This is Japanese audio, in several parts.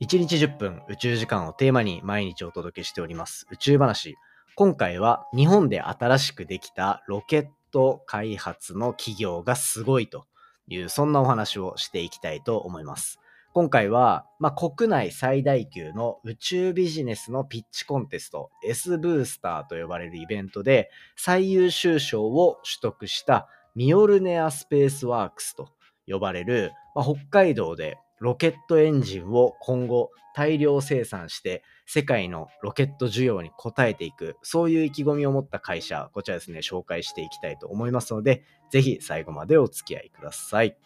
1日10分宇宙時間をテーマに毎日お届けしております宇宙話。今回は日本で新しくできたロケット開発の企業がすごいというそんなお話をしていきたいと思います。今回は、まあ、国内最大級の宇宙ビジネスのピッチコンテスト S ブースターと呼ばれるイベントで最優秀賞を取得したミオルネアスペースワークスと呼ばれる、まあ、北海道でロケットエンジンを今後大量生産して世界のロケット需要に応えていく、そういう意気込みを持った会社、こちらですね、紹介していきたいと思いますので、ぜひ最後までお付き合いください。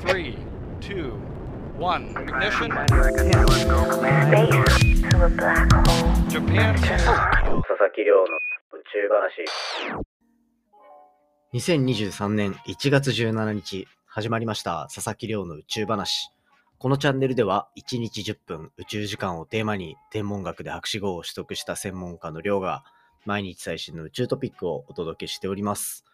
3、2、1、ignition. Japan. 佐々木亮の宇宙話。2023年1月17日、始まりました佐々木亮の宇宙話。このチャンネルでは1日10分宇宙時間をテーマに天文学で博士号を取得した専門家の亮が毎日最新の宇宙トピックをお届けしております。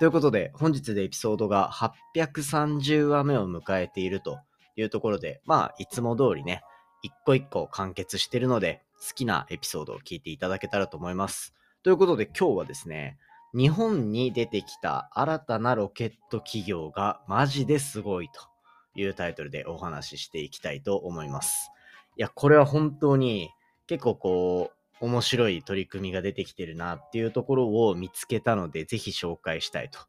ということで本日でエピソードが830話目を迎えているというところでまあいつも通りね一個一個完結しているので好きなエピソードを聞いていただけたらと思います。ということで今日はですね日本に出てきた新たなロケット企業がマジですごいというタイトルでお話ししていきたいと思います。いや、これは本当に結構こう、面白い取り組みが出てきてるなっていうところを見つけたので、ぜひ紹介したいと。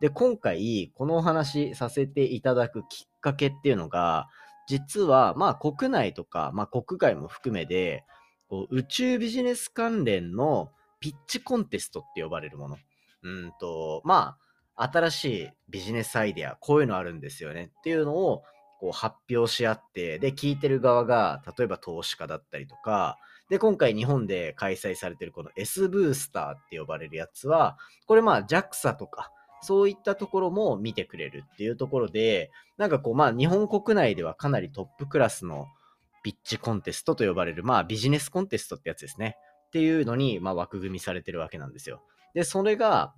で、今回、このお話させていただくきっかけっていうのが、実は、まあ国内とか、まあ国外も含めで、こう宇宙ビジネス関連のピッチコンテストって呼ばれるもの。うんと、まあ、新しいビジネスアイデア、こういうのあるんですよねっていうのをこう発表し合って、で、聞いてる側が、例えば投資家だったりとか、で、今回日本で開催されてるこの S ブースターって呼ばれるやつは、これまあ JAXA とか、そういったところも見てくれるっていうところで、なんかこうまあ日本国内ではかなりトップクラスのピッチコンテストと呼ばれる、まあビジネスコンテストってやつですね。っていうのに、まあ枠組みされてるわけなんですよ。で、それが、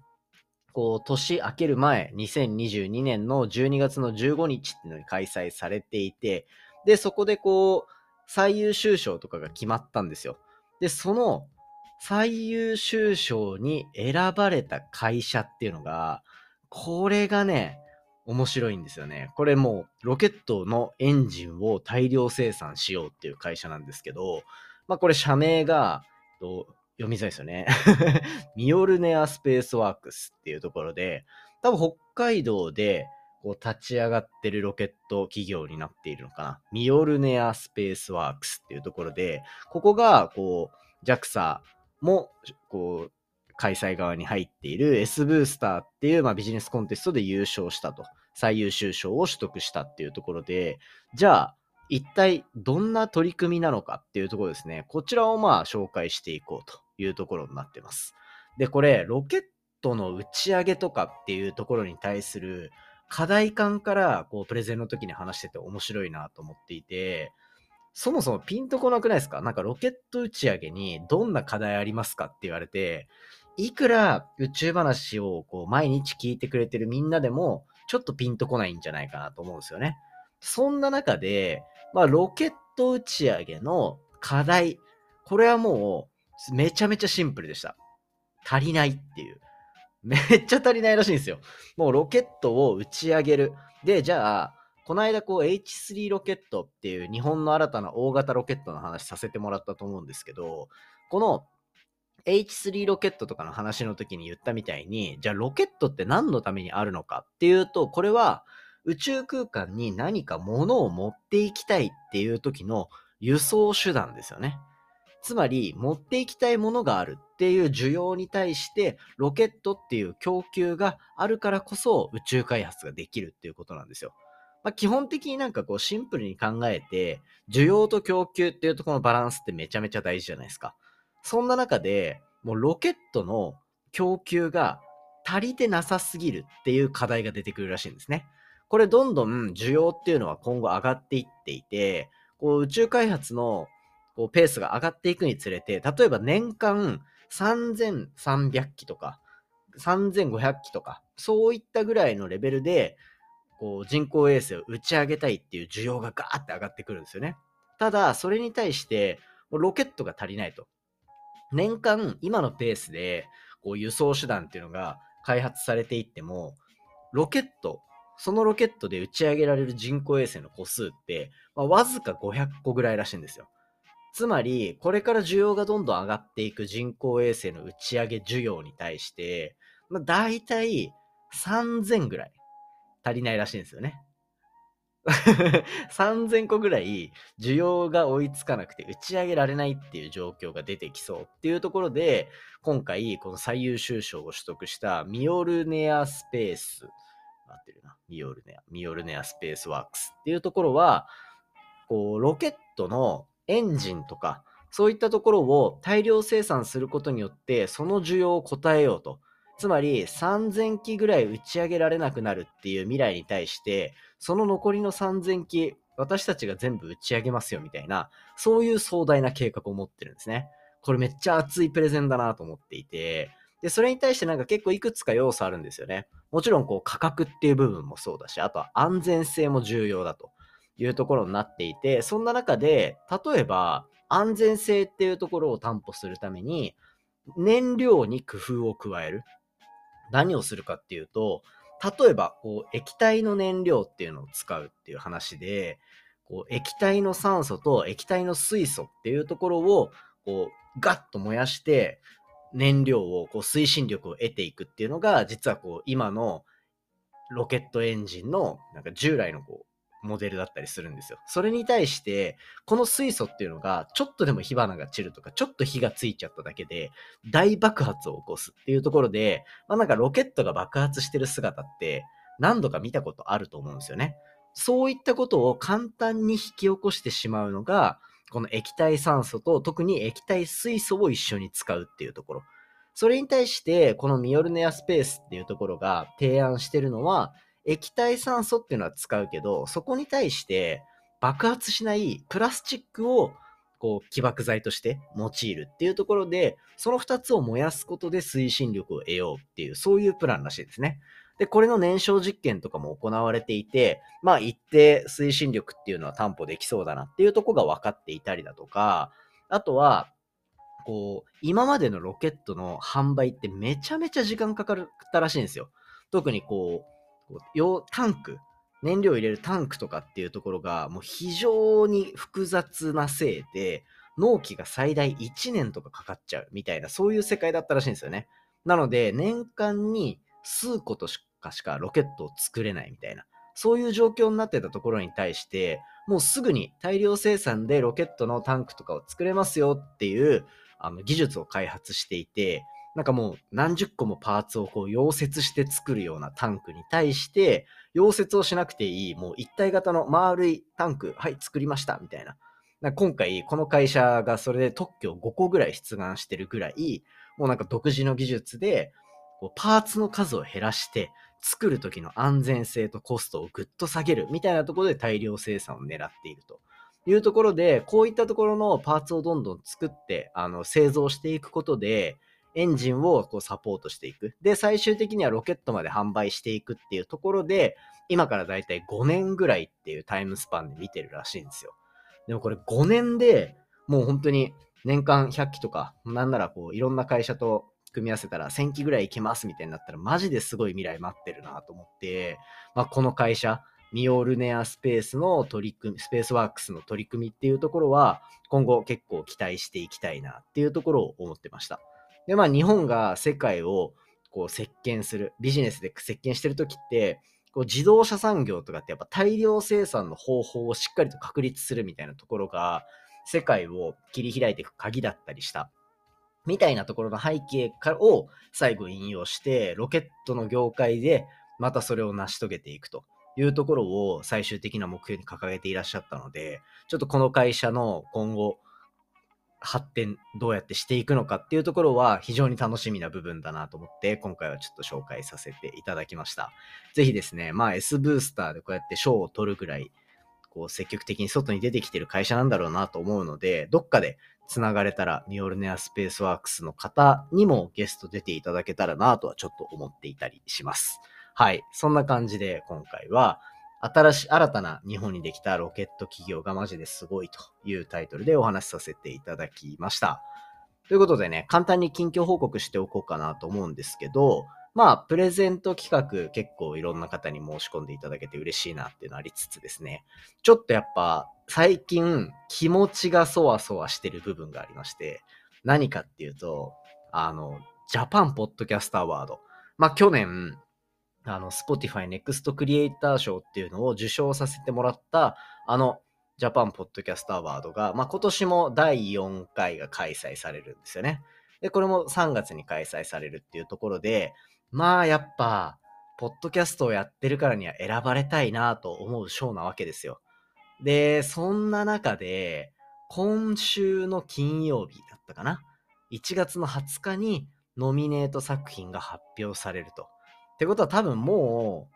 こう、年明ける前、2022年の12月の15日っていうのに開催されていて、で、そこでこう、最優秀賞とかが決まったんですよ。で、その最優秀賞に選ばれた会社っていうのが、これがね、面白いんですよね。これもうロケットのエンジンを大量生産しようっていう会社なんですけど、まあこれ社名が、読みづらいですよね。ミオルネアスペースワークスっていうところで、多分北海道でこう立ち上がってるロケット企業になっているのかな。ミオルネアスペースワークスっていうところで、ここがこう JAXA もこう開催側に入っている S ブースターっていう、まあ、ビジネスコンテストで優勝したと。最優秀賞を取得したっていうところで、じゃあ、一体どんな取り組みなのかっていうところですね。こちらをまあ紹介していこうというところになってます。で、これ、ロケットの打ち上げとかっていうところに対する課題感からこうプレゼンの時に話してて面白いなと思っていて、そもそもピンとこなくないですか？なんかロケット打ち上げにどんな課題ありますかって言われて、いくら宇宙話をこう毎日聞いてくれてるみんなでもちょっとピンとこないんじゃないかなと思うんですよね。そんな中で、まあロケット打ち上げの課題、これはもうめちゃめちゃシンプルでした。足りないっていう。めっちゃ足りないらしいんですよ。もうロケットを打ち上げる。で、じゃあ、この間こう H3 ロケットっていう日本の新たな大型ロケットの話させてもらったと思うんですけど、この H3 ロケットとかの話の時に言ったみたいに、じゃあロケットって何のためにあるのかっていうと、これは宇宙空間に何か物を持っていきたいっていう時の輸送手段ですよね。つまり、持っていきたいものがあるっていう需要に対して、ロケットっていう供給があるからこそ宇宙開発ができるっていうことなんですよ。まあ、基本的になんかこうシンプルに考えて、需要と供給っていうところのバランスってめちゃめちゃ大事じゃないですか。そんな中で、もうロケットの供給が足りてなさすぎるっていう課題が出てくるらしいんですね。これどんどん需要っていうのは今後上がっていっていて、こう宇宙開発のこうペースが上がっていくにつれて、例えば年間3300機とか、3500機とか、そういったぐらいのレベルで、こう人工衛星を打ち上げたいっていう需要がガーって上がってくるんですよね。ただ、それに対して、ロケットが足りないと。年間、今のペースで、こう輸送手段っていうのが開発されていっても、ロケット、そのロケットで打ち上げられる人工衛星の個数って、まあ、わずか500個ぐらいらしいんですよ。つまり、これから需要がどんどん上がっていく人工衛星の打ち上げ需要に対して、まあ、大体3000ぐらい足りないらしいんですよね。3000個ぐらい需要が追いつかなくて打ち上げられないっていう状況が出てきそうっていうところで、今回この最優秀賞を取得したミオルネアスペース、なってるな。ミオルネア、ミオルネアスペースワークスっていうところは、こう、ロケットのエンジンとか、そういったところを大量生産することによって、その需要を応えようと。つまり3000機ぐらい打ち上げられなくなるっていう未来に対して、その残りの3000機、私たちが全部打ち上げますよみたいな、そういう壮大な計画を持ってるんですね。これめっちゃ熱いプレゼンだなと思っていて、で、それに対してなんか結構いくつか要素あるんですよね。もちろんこう価格っていう部分もそうだし、あとは安全性も重要だというところになっていて、そんな中で、例えば安全性っていうところを担保するために、燃料に工夫を加える。何をするかっていうと、例えば、こう、液体の燃料っていうのを使うっていう話で、こう、液体の酸素と液体の水素っていうところを、こう、ガッと燃やして、燃料を、こう、推進力を得ていくっていうのが、実はこう、今のロケットエンジンの、なんか従来のこう、モデルだったりするんですよ。それに対して、この水素っていうのが、ちょっとでも火花が散るとか、ちょっと火がついちゃっただけで、大爆発を起こすっていうところで、まあなんかロケットが爆発してる姿って、何度か見たことあると思うんですよね。そういったことを簡単に引き起こしてしまうのが、この液体酸素と特に液体水素を一緒に使うっていうところ。それに対して、このミオルネアスペースっていうところが提案してるのは、液体酸素っていうのは使うけど、そこに対して爆発しないプラスチックをこう起爆剤として用いるっていうところで、その2つを燃やすことで推進力を得ようっていう、そういうプランらしいですね。で、これの燃焼実験とかも行われていて、まあ一定推進力っていうのは担保できそうだなっていうとこが分かっていたりだとか、あとは、こう、今までのロケットの販売ってめちゃめちゃ時間かかったらしいんですよ。特にこう、用タンク、燃料入れるタンクとかっていうところがもう非常に複雑なせいで、納期が最大1年とかかかっちゃうみたいな、そういう世界だったらしいんですよね。なので、年間に数個とかしかロケットを作れないみたいな、そういう状況になってたところに対して、もうすぐに大量生産でロケットのタンクとかを作れますよっていうあの技術を開発していて、なんかもう何十個もパーツをこう溶接して作るようなタンクに対して、溶接をしなくていい、もう一体型の丸いタンク、はい、作りました、みたいな。な今回、この会社がそれで特許5個ぐらい出願してるぐらい、もうなんか独自の技術で、こうパーツの数を減らして、作る時の安全性とコストをぐっと下げるみたいなところで大量生産を狙っているというところで、こういったところのパーツをどんどん作って、あの、製造していくことで、エンジンをこうサポートしていく。で、最終的にはロケットまで販売していくっていうところで、今からだいたい5年ぐらいっていうタイムスパンで見てるらしいんですよ。でもこれ5年でもう本当に年間100機とか、なんならこういろんな会社と組み合わせたら1000機ぐらいいけますみたいになったらマジですごい未来待ってるなと思って、まあ、この会社、ミオルネアスペースの取り組み、スペースワークスの取り組みっていうところは今後結構期待していきたいなっていうところを思ってました。で、まあ日本が世界をこう席巻する、ビジネスで席巻してるときって、こう自動車産業とかってやっぱ大量生産の方法をしっかりと確立するみたいなところが、世界を切り開いていく鍵だったりした。みたいなところの背景を最後引用して、ロケットの業界でまたそれを成し遂げていくというところを最終的な目標に掲げていらっしゃったので、ちょっとこの会社の今後、発展どうやってしていくのかっていうところは非常に楽しみな部分だなと思って今回はちょっと紹介させていただきました。ぜひですね、まあ S ブースターでこうやって賞を取るぐらいこう積極的に外に出てきてる会社なんだろうなと思うので、どっかで繋がれたらミオルネアスペースワークスの方にもゲスト出ていただけたらなとはちょっと思っていたりします。はい。そんな感じで今回は新し、新たな日本にできたロケット企業がマジですごいというタイトルでお話しさせていただきました。ということでね、簡単に近況報告しておこうかなと思うんですけど、まあ、プレゼント企画結構いろんな方に申し込んでいただけて嬉しいなっていうのありつつですね、ちょっとやっぱ最近気持ちがそわそわしてる部分がありまして、何かっていうと、あの、ジャパンポッドキャストアワード。まあ去年、あの、Spotify Next Creator 賞っていうのを受賞させてもらった、あの、ジャパンポッドキャストアワードが、まあ今年も第4回が開催されるんですよね。で、これも3月に開催されるっていうところで、まあやっぱ、ポッドキャストをやってるからには選ばれたいなと思う賞なわけですよ。で、そんな中で、今週の金曜日だったかな ?1 月の20日にノミネート作品が発表されると。ってことは多分も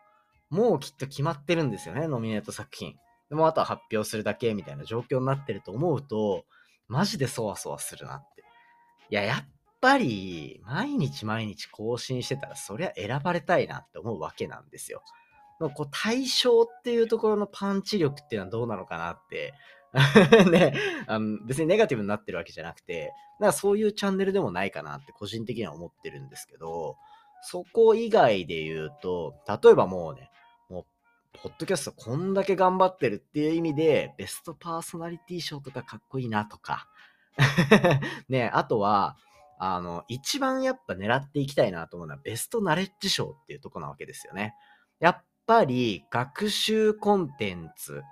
う、もうきっと決まってるんですよね、ノミネート作品。でもあとは発表するだけみたいな状況になってると思うと、マジでそわそわするなって。いや、やっぱり、毎日毎日更新してたら、そりゃ選ばれたいなって思うわけなんですよ。こう対象っていうところのパンチ力っていうのはどうなのかなって ね、あの別にネガティブになってるわけじゃなくて、なんかそういうチャンネルでもないかなって個人的には思ってるんですけど、そこ以外で言うと、例えばもうね、もう、ポッドキャストこんだけ頑張ってるっていう意味で、ベストパーソナリティ賞とかかっこいいなとか、ね、あとは、あの、一番やっぱ狙っていきたいなと思うのは、ベストナレッジ賞っていうとこなわけですよね。やっぱり、学習コンテンツ、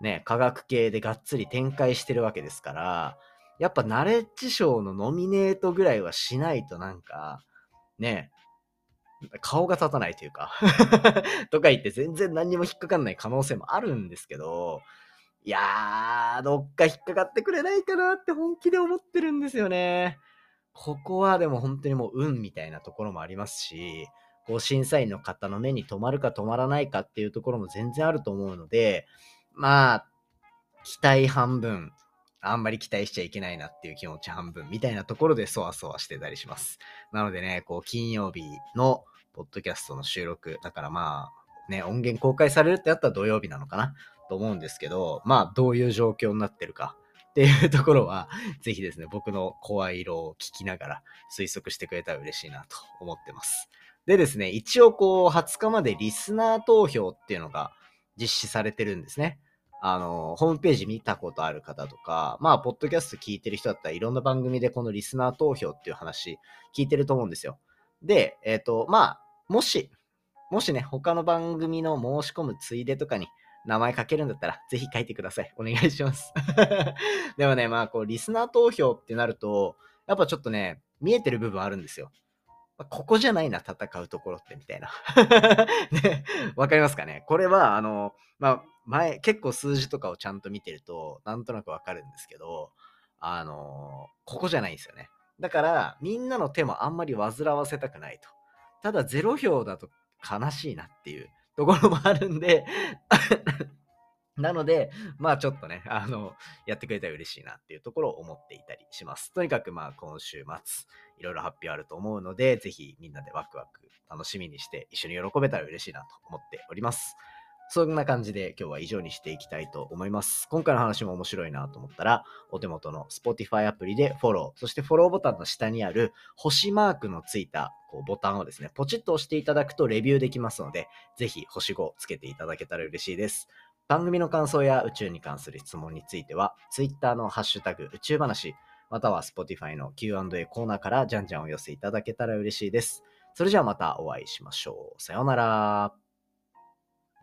ね、科学系でがっつり展開してるわけですから、やっぱナレッジ賞のノミネートぐらいはしないとなんか、ね、顔が立たないというか とか言って全然何にも引っかかんない可能性もあるんですけど、いやー、どっか引っかかってくれないかなって本気で思ってるんですよね。ここはでも本当にもう運みたいなところもありますし、こう審査員の方の目に留まるか止まらないかっていうところも全然あると思うので、まあ、期待半分、あんまり期待しちゃいけないなっていう気持ち半分みたいなところでそわそわしてたりします。なのでね、こう、金曜日のポッドキャストの収録、だからまあ、ね、音源公開されるってやったら土曜日なのかな？と思うんですけど、まあ、どういう状況になってるかっていうところは、ぜひですね、僕の声色を聞きながら推測してくれたら嬉しいなと思ってます。でですね、一応こう、20日までリスナー投票っていうのが実施されてるんですね。あの、ホームページ見たことある方とか、まあ、ポッドキャスト聞いてる人だったらいろんな番組でこのリスナー投票っていう話聞いてると思うんですよ。で、えっ、ー、と、まあ、もし、もしね、他の番組の申し込むついでとかに名前書けるんだったら、ぜひ書いてください。お願いします。でもね、まあ、こう、リスナー投票ってなると、やっぱちょっとね、見えてる部分あるんですよ。ここじゃないな、戦うところって、みたいな。ね、わかりますかね？これは、あの、まあ、前、結構数字とかをちゃんと見てると、なんとなくわかるんですけど、あの、ここじゃないんですよね。だから、みんなの手もあんまり煩わせたくないと。ただ、ゼロ票だと悲しいなっていうところもあるんで なので、まあちょっとね、あの、やってくれたら嬉しいなっていうところを思っていたりします。とにかくまあ今週末、いろいろ発表あると思うので、ぜひみんなでワクワク楽しみにして一緒に喜べたら嬉しいなと思っております。そんな感じで今日は以上にしていきたいと思います。今回の話も面白いなと思ったら、お手元の Spotify アプリでフォロー、そしてフォローボタンの下にある星マークのついたこうボタンをですね、ポチッと押していただくとレビューできますので、ぜひ星5つけていただけたら嬉しいです。番組の感想や宇宙に関する質問については、Twitter のハッシュタグ宇宙話、または Spotify の Q&A コーナーからじゃんじゃんお寄せいただけたら嬉しいです。それじゃあまたお会いしましょう。さようなら。